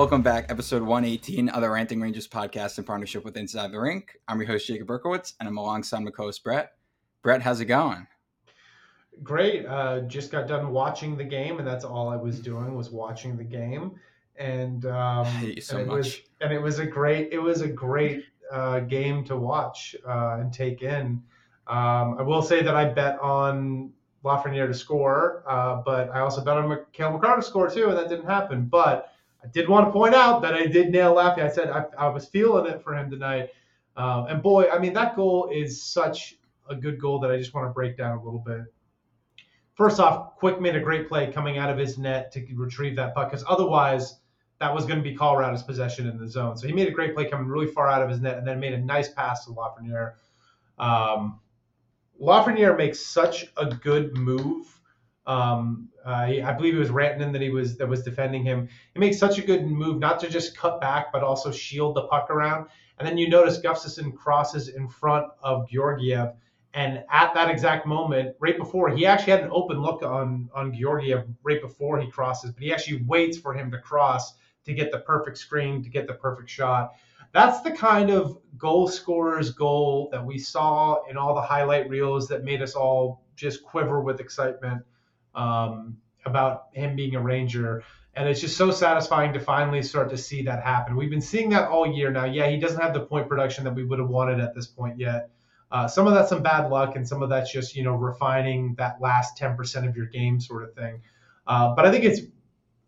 welcome back. Episode 118 of the Ranting Rangers podcast in partnership with Inside the Rink. I'm your host, Jacob Berkowitz, and I'm alongside my co host, Brett. Brett, how's it going? Great. Uh, just got done watching the game, and that's all I was doing was watching the game. And, um, I hate you so and it much. was and it was a great it was a great uh, game to watch uh, and take in. Um, I will say that I bet on Lafreniere to score, uh, but I also bet on Mikhail McCarr to score too, and that didn't happen. But I did want to point out that I did nail Laffy. I said I, I was feeling it for him tonight. Um, and boy, I mean, that goal is such a good goal that I just want to break down a little bit. First off, Quick made a great play coming out of his net to retrieve that puck because otherwise that was going to be Colorado's possession in the zone. So he made a great play coming really far out of his net and then made a nice pass to Lafreniere. Um, Lafreniere makes such a good move. Um, uh, I believe it was Rantanen that he was that was defending him. He makes such a good move, not to just cut back, but also shield the puck around. And then you notice Gustafsson crosses in front of Georgiev, and at that exact moment, right before he actually had an open look on on Georgiev right before he crosses, but he actually waits for him to cross to get the perfect screen, to get the perfect shot. That's the kind of goal scorer's goal that we saw in all the highlight reels that made us all just quiver with excitement um, about him being a Ranger. And it's just so satisfying to finally start to see that happen. We've been seeing that all year now. Yeah, he doesn't have the point production that we would have wanted at this point yet. Uh, some of that's some bad luck, and some of that's just you know refining that last 10% of your game sort of thing. Uh, but I think it's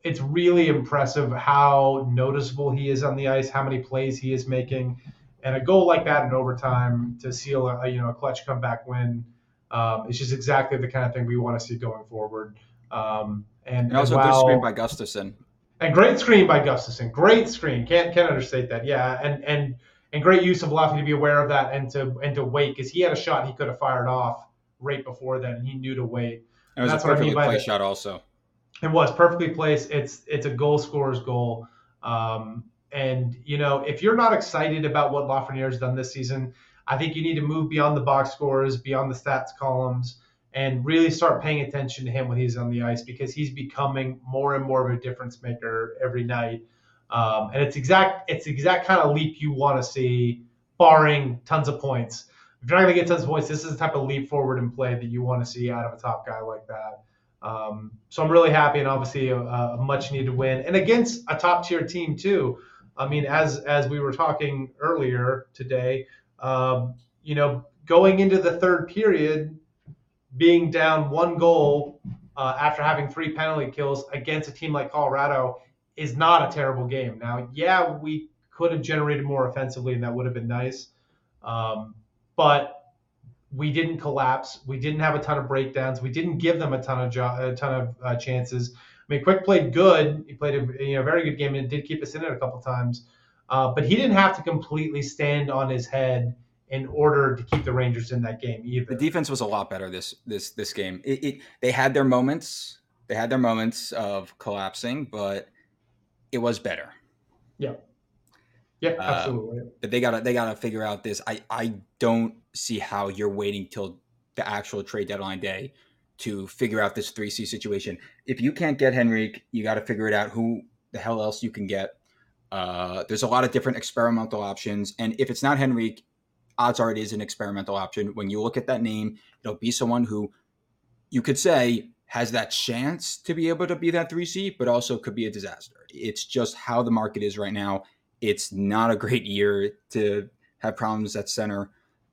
it's really impressive how noticeable he is on the ice, how many plays he is making, and a goal like that in overtime to seal a you know a clutch comeback win. Um, it's just exactly the kind of thing we want to see going forward. Um, and, And also, and good screen by Gustafsson. and great screen by Gustafsson. Great screen. Can't can't understate that. Yeah, and and and great use of Laffy to be aware of that and to and to wait because he had a shot he could have fired off right before that and he knew to wait. It was That's a what I perfectly mean by placed shot, also. It was perfectly placed. It's it's a goal scorer's goal. Um, and you know if you're not excited about what Lafreniere's done this season, I think you need to move beyond the box scores, beyond the stats columns, and really start paying attention to him when he's on the ice because he's becoming more and more of a difference maker every night. Um, and it's exact it's exact kind of leap you want to see, barring tons of points. If you're not going to get tons of points, this is the type of leap forward in play that you want to see out of a top guy like that. Um, so I'm really happy, and obviously a, a much needed win, and against a top tier team too. I mean, as as we were talking earlier today, um, you know, going into the third period, being down one goal uh, after having three penalty kills against a team like Colorado is not a terrible game. Now, yeah, we could have generated more offensively, and that would have been nice, um, but we didn't collapse. We didn't have a ton of breakdowns. We didn't give them a ton of jo- a ton of uh, chances. I mean, Quick played good. He played a you know very good game and did keep us in it a couple times. Uh, but he didn't have to completely stand on his head in order to keep the Rangers in that game either. The defense was a lot better this this this game. It, it they had their moments. They had their moments of collapsing, but it was better. yeah, Yeah, absolutely. But they gotta they gotta figure out this. I I don't see how you're waiting till the actual trade deadline day to figure out this three C situation. If you can't get Henrique, you got to figure it out. Who the hell else you can get? Uh, there's a lot of different experimental options, and if it's not Henrique, odds are it is an experimental option. When you look at that name, it'll be someone who you could say has that chance to be able to be that three C, but also could be a disaster. It's just how the market is right now. It's not a great year to have problems at center.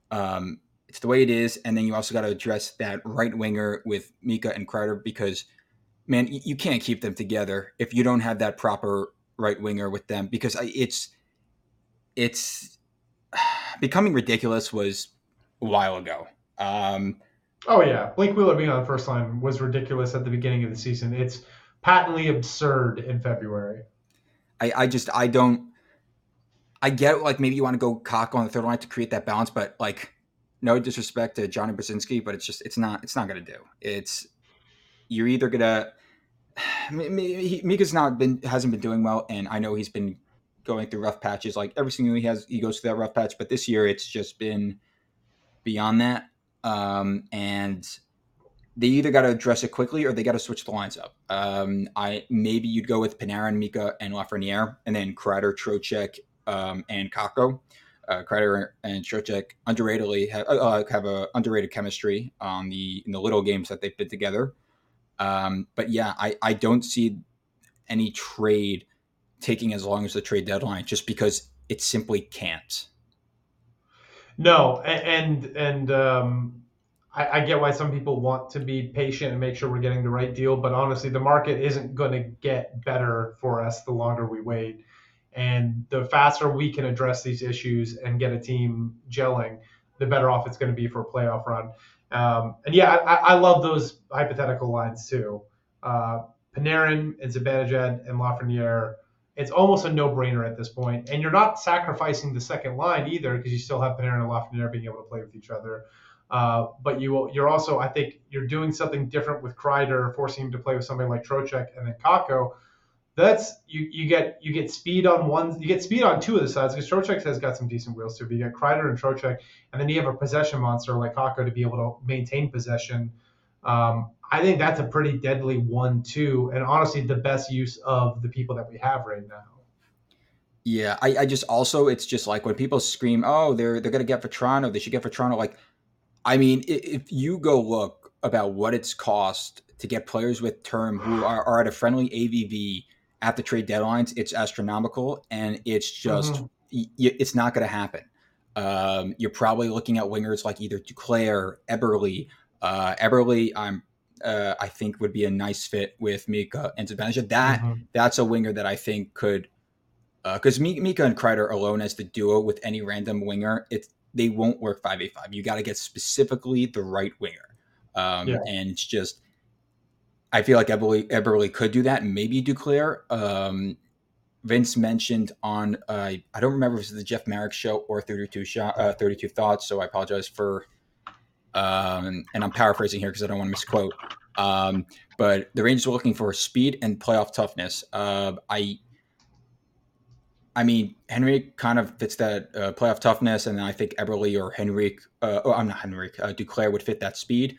Um, it's the way it is, and then you also got to address that right winger with Mika and Kreider because, man, you can't keep them together if you don't have that proper right winger with them because it's it's becoming ridiculous was a while ago. Um, Oh yeah, Blake Wheeler being on the first line was ridiculous at the beginning of the season. It's patently absurd in February. I, I just I don't I get like maybe you want to go cock on the third line to create that balance, but like no disrespect to Jonny Brodzinski, but it's just it's not it's not gonna do. It's you're either gonna M- M- he- Mika's not been hasn't been doing well, and I know he's been going through rough patches. Like every single he has he goes through that rough patch, but this year it's just been beyond that. Um, and they either got to address it quickly or they got to switch the lines up. Um, I maybe you'd go with Panarin, Mika, and Lafreniere, and then Kreider, Trocheck, um, and Kakko. Uh, Kreider and Trocheck underratedly have, uh, have a underrated chemistry on the in the little games that they've been together. Um, but yeah, I, I don't see any trade taking as long as the trade deadline just because it simply can't. No, and and um, I, I, get why some people want to be patient and make sure we're getting the right deal, but honestly, the market isn't going to get better for us the longer we wait. And the faster we can address these issues and get a team gelling, the better off it's going to be for a playoff run. Um, and yeah, I, I, love those hypothetical lines too. Uh, Panarin and Zibanejad and Lafreniere, it's almost a no-brainer at this point. And you're not sacrificing the second line either because you still have Panarin and Lafreniere being able to play with each other. Uh, but you you're also I think you're doing something different with Kreider, forcing him to play with somebody like Trocheck and then Kakko. That's you you get you get speed on one you get speed on two of the sides because Trocheck has got some decent wheels too. But you get Kreider and Trocheck, and then you have a possession monster like Kakko to be able to maintain possession. Um, I think that's a pretty deadly one-two, and honestly, the best use of the people that we have right now. Yeah, I, I just also it's just like when people scream, "Oh, they're they're gonna get Toronto. They should get Toronto." Like I mean, if you go look about what it's cost to get players with term who are, are at a friendly AAV at the trade deadlines, it's astronomical, and it's just mm-hmm. y- it's not going to happen. Um, you're probably looking at wingers like either Duclair, Eberle. Uh, Eberle, I'm uh, I think would be a nice fit with Mika and Zibanejad. That mm-hmm. that's a winger that I think could because uh, Mika and Kreider alone as the duo with any random winger, it's they won't work 585. You got to get specifically the right winger. Um, yeah. And it's just, I feel like Eberle, Eberle could do that. Maybe Duclair. Um, Vince mentioned on, uh, I don't remember if it was the Jeff Marek show or 32 shot, uh, 32 thoughts. So I apologize for, um, and I'm paraphrasing here because I don't want to misquote. Um, but the Rangers were looking for speed and playoff toughness. Uh, I I mean, Henrique kind of fits that uh, playoff toughness, and I think Eberle or Henrique, uh, oh, I'm not Henrique, uh, Duclair would fit that speed.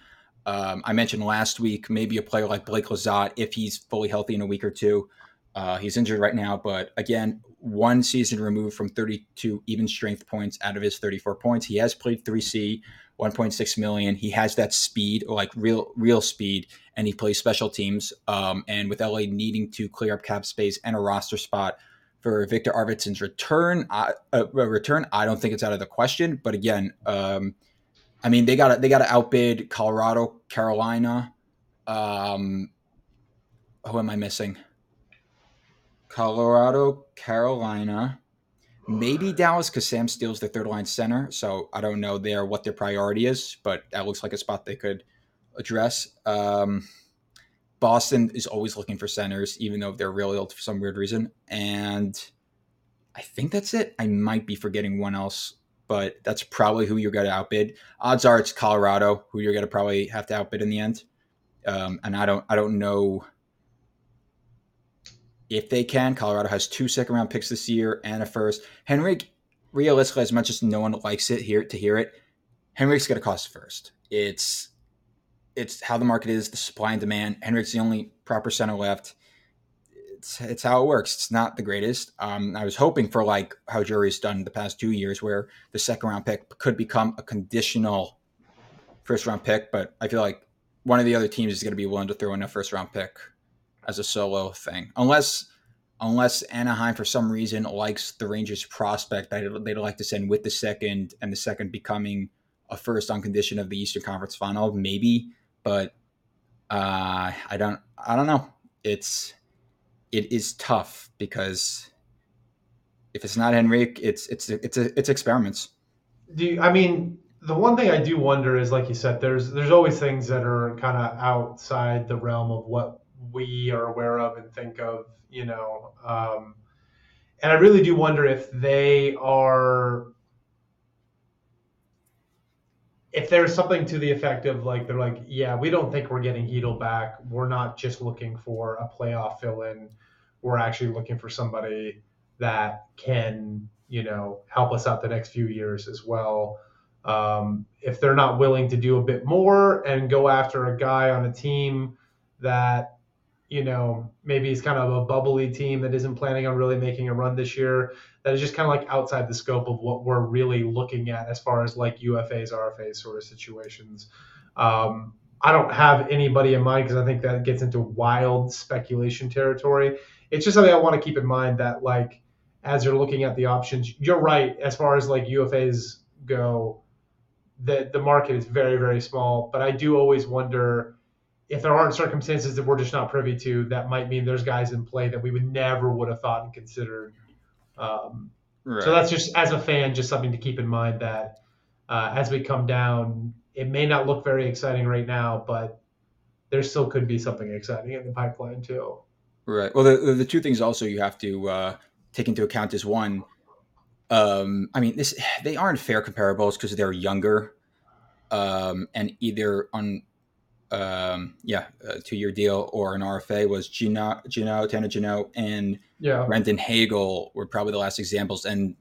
Um, I mentioned last week maybe a player like Blake Lizotte if he's fully healthy in a week or two. Uh, he's injured right now, but again, one season removed from 32 even strength points out of his 34 points. He has played 3C, 1.6 million. He has that speed, like real real speed, and he plays special teams. Um, and with LA needing to clear up cap space and a roster spot for Viktor Arvidsson's return. I, uh, return, I don't think it's out of the question. But again, um, I mean, they got they got to outbid Colorado, Carolina. Um, who am I missing? Colorado, Carolina, maybe Dallas because Sam Steel's the third line center. So I don't know there what their priority is, but that looks like a spot they could address. Um, Boston is always looking for centers, even though they're really old for some weird reason. And I think that's it. I might be forgetting one else, but that's probably who you're going to outbid. Odds are it's Colorado, who you're going to probably have to outbid in the end. Um, and I don't, I don't know if they can. Colorado has two second round picks this year and a first. Henrique, realistically, as much as no one likes it here to hear it, Henrique's going to cost first. It's it's how the market is, the supply and demand. Henrique's the only proper center left. It's it's how it works. It's not the greatest. Um, I was hoping for like how Drury's done the past two years, where the second round pick could become a conditional first round pick. But I feel like one of the other teams is going to be willing to throw in a first round pick as a solo thing, unless unless Anaheim for some reason likes the Rangers prospect that they'd like to send with the second, and the second becoming a first on condition of the Eastern Conference Final, maybe but uh, I don't I don't know. It's it is tough because if it's not Henrique, it's it's it's it's experiments. Do you, I mean the one thing I do wonder is like you said, there's there's always things that are kind of outside the realm of what we are aware of and think of, you know. Um, and I really do wonder if they are if there's something to the effect of like they're like, yeah, we don't think we're getting Chytil back. We're not just looking for a playoff fill in. We're actually looking for somebody that can, you know, help us out the next few years as well. Um, if they're not willing to do a bit more and go after a guy on a team that you know maybe is kind of a bubbly team that isn't planning on really making a run this year that is just kind of like outside the scope of what we're really looking at as far as like UFAs, RFAs sort of situations. Um, I don't have anybody in mind because I think that gets into wild speculation territory. It's just something I want to keep in mind that like as you're looking at the options, you're right as far as like UFAs go. That the market is very very small, but I do always wonder if there aren't circumstances that we're just not privy to. That might mean there's guys in play that we would never would have thought and considered. Um, right. So that's just as a fan, just something to keep in mind that uh, as we come down, it may not look very exciting right now, but there still could be something exciting in the pipeline too. Right. Well, the the two things also you have to uh, take into account is one. Um, I mean, this they aren't fair comparables because they're younger, um, and either on, um, yeah, a two year deal or an RFA was Jeannot, Jeannot, Tanner Jeannot, and yeah. Brandon Hagel were probably the last examples, and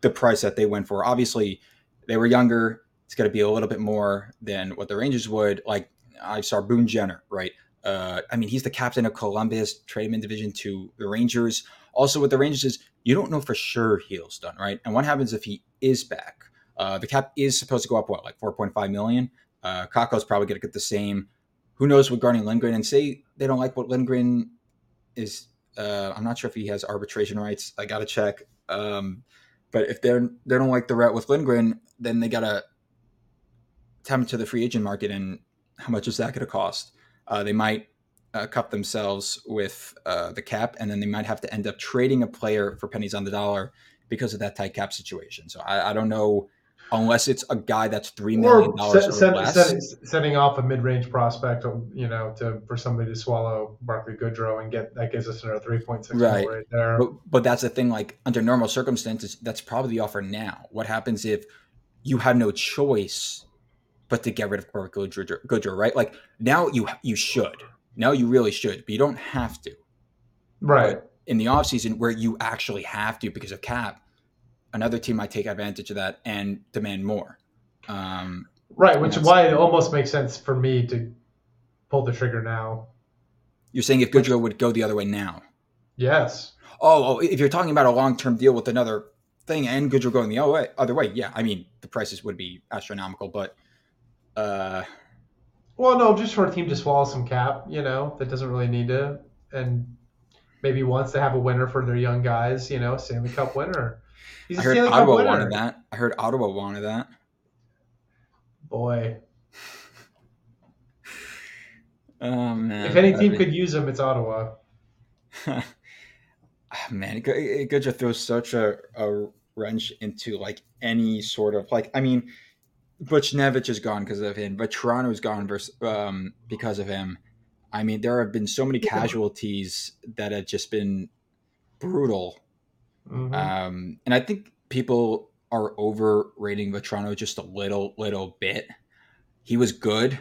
the price that they went for. Obviously, they were younger it's going to be a little bit more than what the Rangers would. Like I saw Boone Jenner, right? Uh, I mean, he's the captain of Columbus, trade him in Division to the Rangers. Also, with the Rangers is you don't know for sure he's done, right? And what happens if he is back? Uh, the cap is supposed to go up what, like 4.5 million. Uh, Kakko's probably going to get the same. Who knows regarding Lindgren? And say they don't like what Lindgren is. Uh, I'm not sure if he has arbitration rights. I got to check. Um, but if they're they don't like the route with Lindgren, then they got to tap into the free agent market and how much is that going to cost? Uh, they might uh, cup themselves with uh, the cap, and then they might have to end up trading a player for pennies on the dollar because of that tight cap situation. So I, I don't know unless it's a guy that's three million dollars or, set, less. Set, setting off a mid-range prospect, you know, to for somebody to swallow Barclay Goodrow and get that gives us another three point six right. right there. But, but that's the thing. Like under normal circumstances, that's probably the offer now. What happens if you have no choice but to get rid of Goodrow, Goodrow, right? Like now you you should. Now you really should, but you don't have to. Right. But in the offseason where you actually have to because of cap, another team might take advantage of that and demand more. Um, right, which is why it almost makes sense for me to pull the trigger now. You're saying if Goodrow would go the other way now? Yes. Oh, oh if you're talking about a long term deal with another thing and Goodrow going the other way, other way, yeah. I mean, the prices would be astronomical, but – uh, well, no, just for a team to swallow some cap, you know, that doesn't really need to, and maybe wants to have a winner for their young guys, you know, Stanley Cup winner. He's I heard Ottawa wanted that. I heard Ottawa wanted that. Boy. oh man! If any team could use him, it's Ottawa. man, it, it could just throw such a, a wrench into like any sort of like. I mean Buchnevich is gone because of him, but Toronto's gone versus, um, because of him. I mean, there have been so many casualties that have just been brutal. Mm-hmm. Um, and I think people are overrating Vatrano just a little, little bit. He was good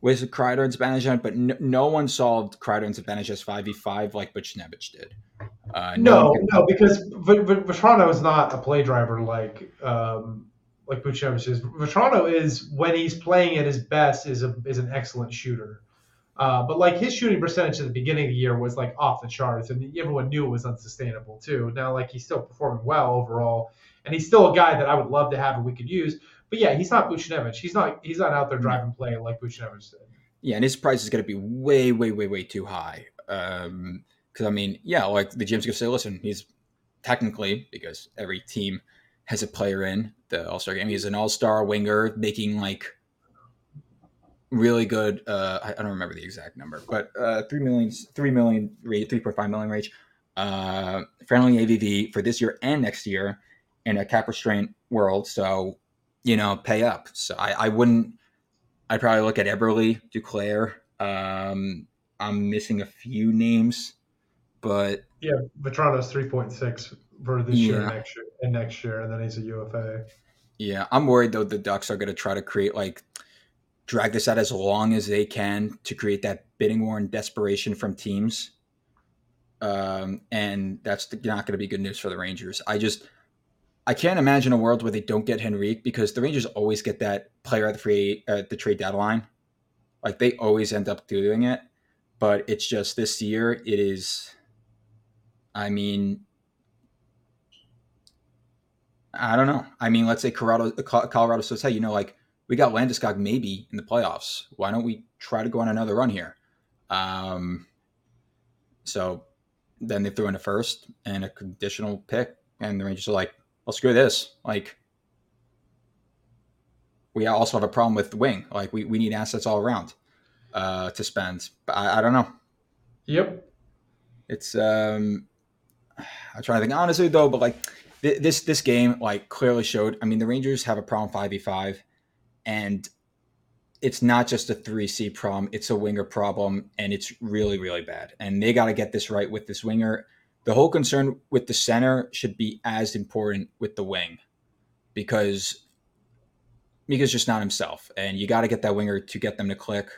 with Kreider and Zibanejad, but no, no, one solved Kreider and Zibanejad's 5v5 like Buchnevich did. Uh, no, no, no, because v- v- Vatrano is not a play driver like um, like Buchnevich is. Vatrano is when he's playing at his best is a is an excellent shooter. Uh, but like his shooting percentage at the beginning of the year was like off the charts, and everyone knew it was unsustainable too. Now like he's still performing well overall, and he's still a guy that I would love to have and we could use. But yeah, he's not Buchnevich. He's not he's not out there driving play like Buchnevich did. Yeah, and his price is going to be way way way way too high. Um, because I mean, yeah, like the GM's going to say, listen, he's technically because every team has a player in the All Star game. He's an All Star winger, making like really good. Uh, I, I, don't remember the exact number, but uh, three million, three million, three point five million range. Uh, friendly AAV for this year and next year in a cap restraint world. So you know, pay up. So I, I wouldn't. I'd probably look at Eberle, Duclair. Um, I'm missing a few names, but yeah, Vatrano's three point six for this yeah. year, next year, and next year, and then he's a UFA. Yeah, I'm worried though. The Ducks are going to try to create like drag this out as long as they can to create that bidding war and desperation from teams. Um, and that's not going to be good news for the Rangers. I just, I can't imagine a world where they don't get Henrique because the Rangers always get that player at the free at the trade deadline. Like they always end up doing it, but it's just this year it is. I mean, I don't know. I mean, let's say Colorado, Colorado "Hey, you know, like we got Landeskog maybe in the playoffs. Why don't we try to go on another run here?" Um, so then they threw in a first and a conditional pick, and the Rangers are like, "Well, screw this. Like, we also have a problem with the wing. Like, we, we need assets all around uh, to spend." But I, I don't know. Yep. It's um, I'm trying to think honestly though, but like this this game like clearly showed. I mean, the Rangers have a problem five v five, and it's not just a three C problem; it's a winger problem, and it's really really bad. And they got to get this right with this winger. The whole concern with the center should be as important with the wing, because Mika's just not himself, and you got to get that winger to get them to click.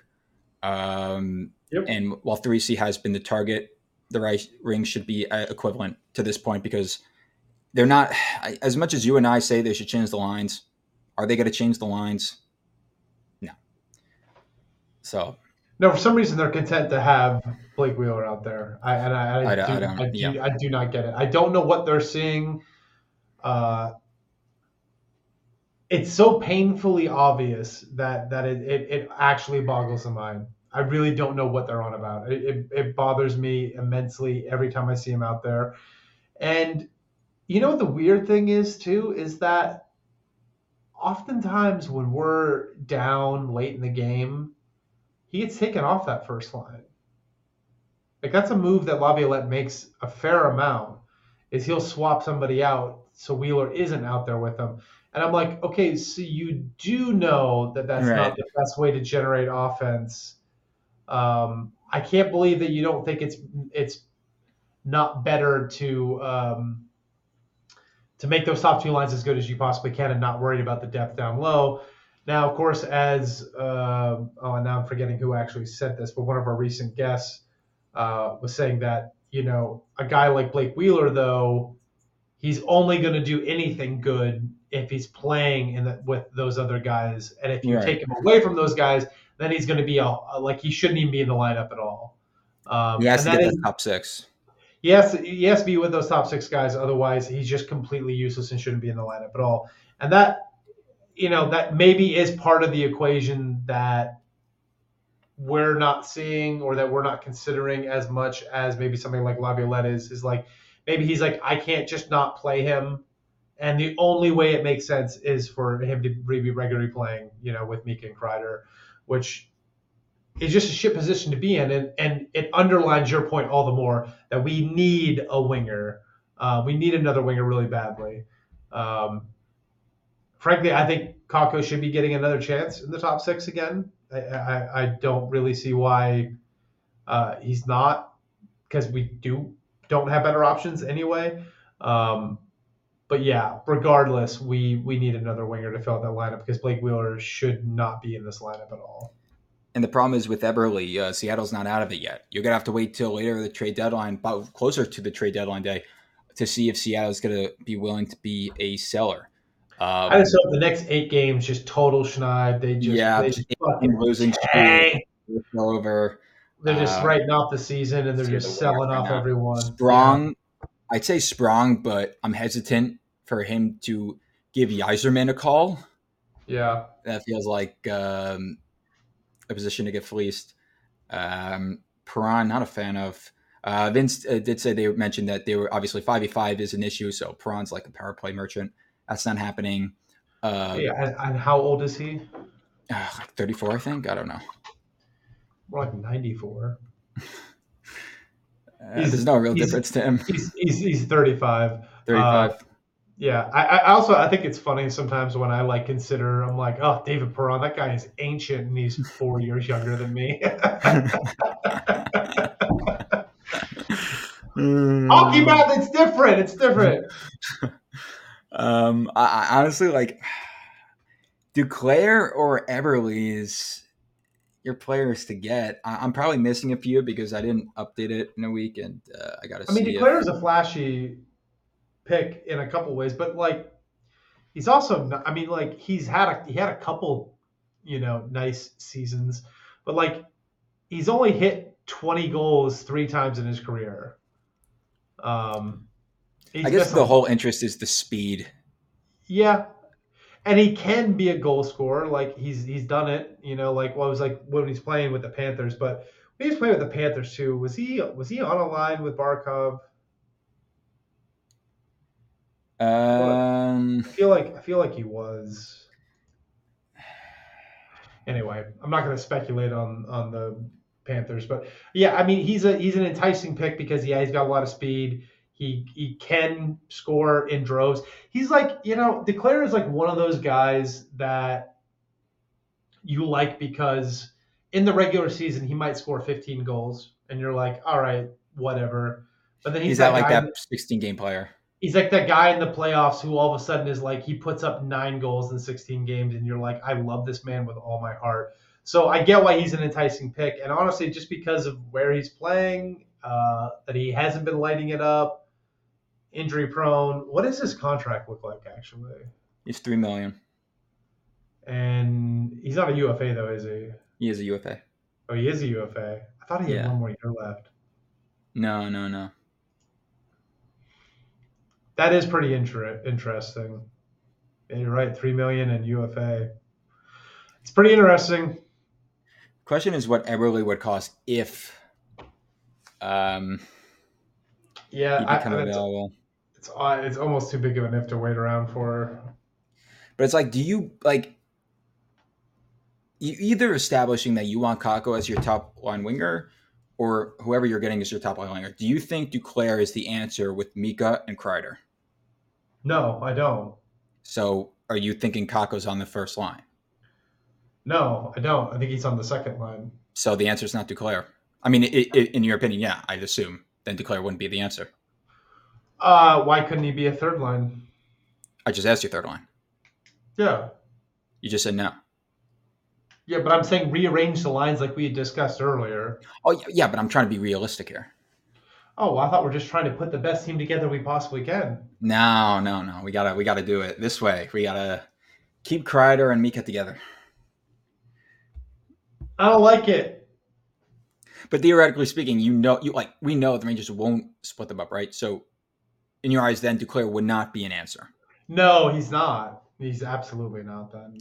Um, yep. And while three C has been the target, the right ring should be uh, equivalent to this point because they're not as much as you and I say they should change the lines. Are they going to change the lines? No. So. No, for some reason they're content to have Blake Wheeler out there. I and I, I, I, do, I, don't, I, do, yeah. I do not get it. I don't know what they're seeing. Uh, it's so painfully obvious that that it, it, it actually boggles the mind. I really don't know what they're on about. It, it, it bothers me immensely every time I see him out there. And you know what the weird thing is too is that oftentimes when we're down late in the game, he gets taken off that first line. Like that's a move that Laviolette makes a fair amount. Is he'll swap somebody out so Wheeler isn't out there with him. And I'm like, okay, so you do know that that's right. not the best way to generate offense. Um, I can't believe that you don't think it's it's not better to um, to make those top two lines as good as you possibly can and not worried about the depth down low. Now, of course, as uh, oh, and now I'm forgetting who actually said this, but one of our recent guests uh, was saying that you know a guy like Blake Wheeler, though, he's only going to do anything good if he's playing in the, with those other guys, and if you right. take him away from those guys, then he's going to be a, a, like he shouldn't even be in the lineup at all. Um, he has to get is, the top six. Has to be with those top six guys. Otherwise, he's just completely useless and shouldn't be in the lineup at all. And that, you know, that maybe is part of the equation that we're not seeing or that we're not considering as much as maybe something like Laviolette is. Is like maybe he's like, I can't just not play him. And the only way it makes sense is for him to be regularly playing, you know, with Mika and Kreider, which is just a shit position to be in, and and it underlines your point all the more that we need a winger. Uh, we need another winger really badly. Um, frankly, I think Kakko should be getting another chance in the top six again. I, I, I don't really see why uh, he's not, because we do don't have better options anyway. Um, but yeah, regardless, we we need another winger to fill out that lineup because Blake Wheeler should not be in this lineup at all. And the problem is with Eberle, uh, Seattle's not out of it yet. You're gonna have to wait till later the trade deadline, about closer to the trade deadline day, to see if Seattle's gonna be willing to be a seller. Um, I just hope the next eight games just total schneid. They just yeah, they just fucking losing over. They're just uh, writing off the season and they're just selling off everyone. Sprong, yeah. I'd say Sprong, but I'm hesitant for him to give Yzerman a call. Yeah, that feels like um, a position to get fleeced. Um, Perron, not a fan of. Uh, Vince uh, did say they mentioned that they were obviously five v five is an issue, so Perron's like a power play merchant. That's not happening. Uh, yeah, and, and, how old is he? Uh, like thirty four, I think. I don't know. More like ninety four. Uh, there's no real difference to him. He's, he's, he's 35. 35. Yeah, I, I also I think it's funny sometimes when I like consider I'm like, oh, David Perron, that guy is ancient and he's four years younger than me. Hockey math, it's different. It's different. Um, I, I honestly like Duclair or Eberle is your players to get. I, am probably missing a few because I didn't update it in a week, and uh, I got to. I mean, Duclair is a flashy pick in a couple ways, but like he's also. Not, I mean, like he's had a he had a couple, you know, nice seasons, but like he's only hit 20 goals three times in his career. Um, I guess the whole interest is the speed. Yeah, and he can be a goal scorer. Like he's he's done it. You know, like what well, was like when he's playing with the Panthers, but when he was playing with the Panthers too, was he was he on a line with Barkov? Um, I feel like I feel like he was. Anyway, I'm not going to speculate on on the Panthers, but yeah, I mean he's a he's an enticing pick because yeah he's got a lot of speed. He he can score in droves. He's like you know Duclair is like one of those guys that you like because in the regular season he might score 15 goals and you're like all right whatever. But then he's, he's that, that like that 16 game player he's like that guy in the playoffs who all of a sudden is like he puts up nine goals in 16 games and you're like i love this man with all my heart. So i get why he's an enticing pick. And honestly just because of where he's playing uh, that he hasn't been lighting it up injury prone what does his contract look like actually? It's three million. And he's not a ufa though is he? He is a ufa oh he is a ufa i thought he had one more year left. No no no that is pretty inter- interesting. Yeah, you're right, three million in UFA. It's pretty interesting. Question is what Eberle would cost if um yeah, I, available. It's, it's it's almost too big of an if to wait around for. But it's like, do you like you either establishing that you want Kakko as your top line winger, or whoever you're getting as your top line winger? Do you think Duclair is the answer with Mika and Kreider? No, I don't. So are you thinking Kakko's on the first line? No, I don't. I think he's on the second line. So the answer is not Duclair. I mean, it, it, in your opinion, yeah, I'd assume then Duclair wouldn't be the answer. Uh, why couldn't he be a third line? I just asked you third line. Yeah. You just said no. Yeah, but I'm saying rearrange the lines like we had discussed earlier. Oh yeah, but I'm trying to be realistic here. Oh, I thought we're just trying to put the best team together we possibly can. No, no, no. We gotta we gotta do it this way. We gotta keep Kreider and Mika together. I don't like it. But theoretically speaking, you know, you like we know the Rangers won't split them up, right? So, in your eyes, then Duclair would not be an answer. No, he's not. He's absolutely not. Then,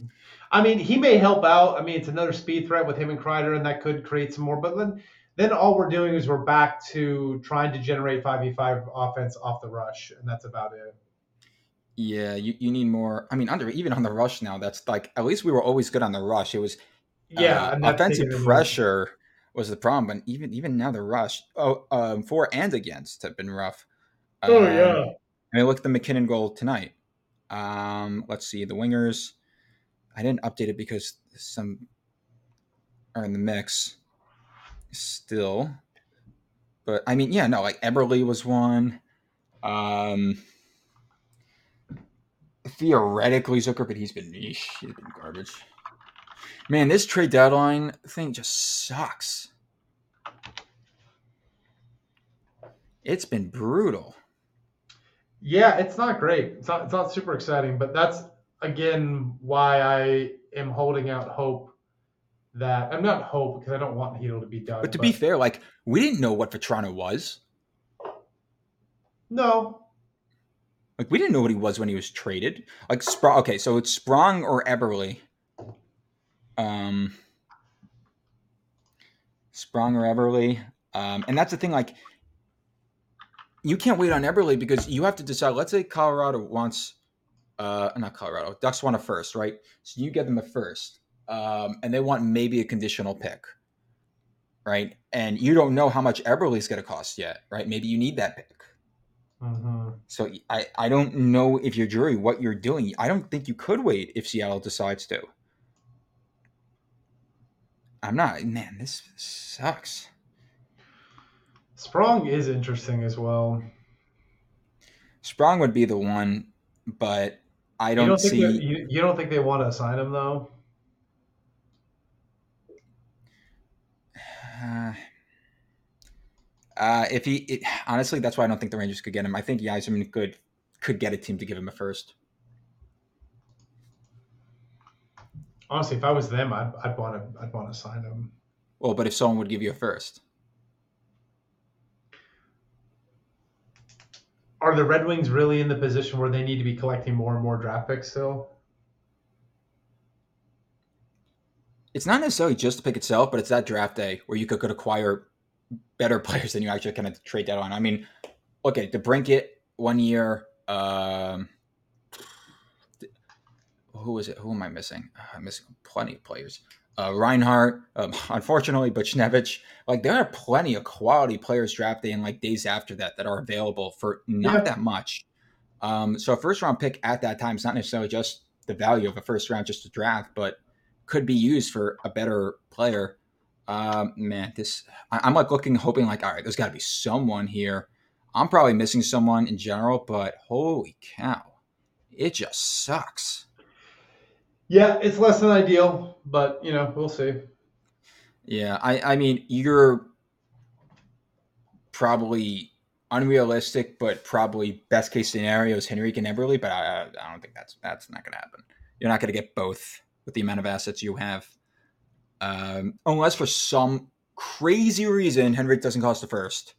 I mean, he may help out. I mean, it's another speed threat with him and Kreider, and that could create some more. But then then all we're doing is we're back to trying to generate 5v5 offense off the rush, and that's about it. Yeah, you, you need more. I mean, under even on the rush now, that's like at least we were always good on the rush. It was yeah, uh, offensive pressure was the problem, but even even now the rush, oh, um, for and against have been rough. Oh um, yeah. I mean, look at the MacKinnon goal tonight. Um, let's see the wingers. I didn't update it because some are in the mix still. But I mean, yeah, no, like Eberle was one. Um, theoretically Zucker, but he's been he's been garbage. Man, this trade deadline thing just sucks. It's been brutal. Yeah, it's not great. It's not it's not super exciting, but that's again why I am holding out hope that I'm not hope because I don't want Chytil to be done. But to but, be fair, like we didn't know what Vatrano was. No. Like we didn't know what he was when he was traded. Like Sprong. Okay, so it's Sprong or Eberle. Um, Sprong or Eberle. Um, and that's the thing. Like you can't wait on Eberle because you have to decide. Let's say Colorado wants, uh, not Colorado. Ducks want a first, right? So you get them a first um, and they want maybe a conditional pick, right? And you don't know how much Eberle's going to cost yet, right? Maybe you need that pick. Mm-hmm. So I, I don't know if you're jury what you're doing. I don't think you could wait if Seattle decides to. I'm not, man, this sucks. Sprong is interesting as well. Sprong would be the one, but I don't, you don't see. You, you don't think they want to sign him though? Uh, uh, if he it, honestly, that's why I don't think the Rangers could get him. I think Yzerman could could get a team to give him a first. Honestly, if I was them, I'd, I'd want to I'd want to sign him. Well, but if someone would give you a first, are the Red Wings really in the position where they need to be collecting more and more draft picks still? It's not necessarily just the pick itself, but it's that draft day where you could, could acquire better players than you actually kind of trade that on. I mean, okay, DeBrincat one year. Um, who is it? Who am I missing? Uh, I'm missing plenty of players. Uh, Reinhart, um, unfortunately, Buchnevich. Like there are plenty of quality players drafted in like days after that that are available for not yeah. that much. Um, so a first round pick at that time is not necessarily just the value of a first round just to draft, but could be used for a better player. Um, man, this I, am like looking, hoping like, all right, there's got to be someone here. I'm probably missing someone in general, but holy cow, it just sucks. Yeah, it's less than ideal, but you know, we'll see. Yeah, I I mean, you're probably unrealistic, but probably best case scenario is Henrique and Eberle, but I I don't think that's that's not going to happen. You're not going to get both with the amount of assets you have. Um, unless for some crazy reason Henrique doesn't cost the first.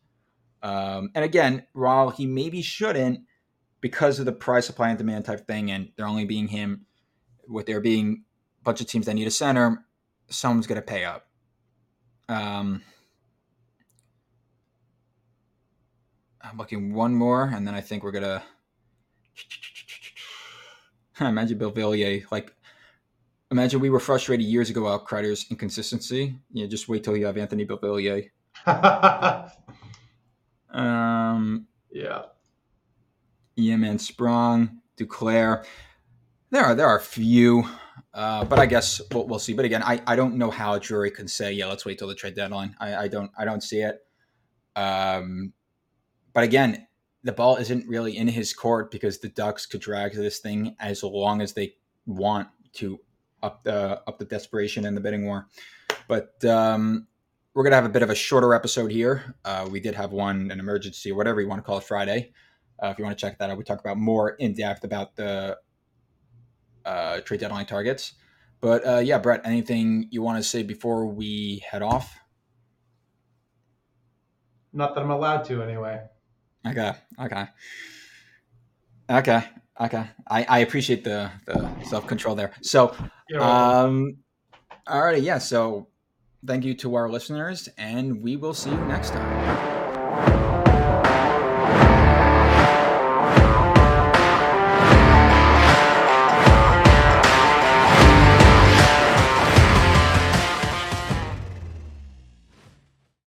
Um, and again, while he maybe shouldn't, because of the price supply and demand type thing, and there only being him, with there being a bunch of teams that need a center, someone's going to pay up. Um, I'm looking one more, and then I think we're gonna imagine Beauvillier like Imagine we were frustrated years ago about Kreider's inconsistency. Yeah, just wait till you have Anthony Beauvillier. um, yeah. Yeman Sprong, Duclair. There are there are a few, uh, but I guess we'll, we'll, see. But again, I, I don't know how Drury can say, yeah, let's wait till the trade deadline. I, I don't I don't see it. Um, but again, the ball isn't really in his court because the Ducks could drag this thing as long as they want to up the up the desperation and the bidding war. But um, we're gonna have a bit of a shorter episode here. Uh, we did have one an emergency, whatever you want to call it, Friday. Uh, if you want to check that out, we talk about more in depth about the uh, trade deadline targets. But uh, yeah, Brett, anything you want to say before we head off? Not that I'm allowed to, anyway. Okay. Okay. Okay. Okay, I, I appreciate the, the self control there. So, um, all righty. yeah. So, thank you to our listeners, and we will see you next time.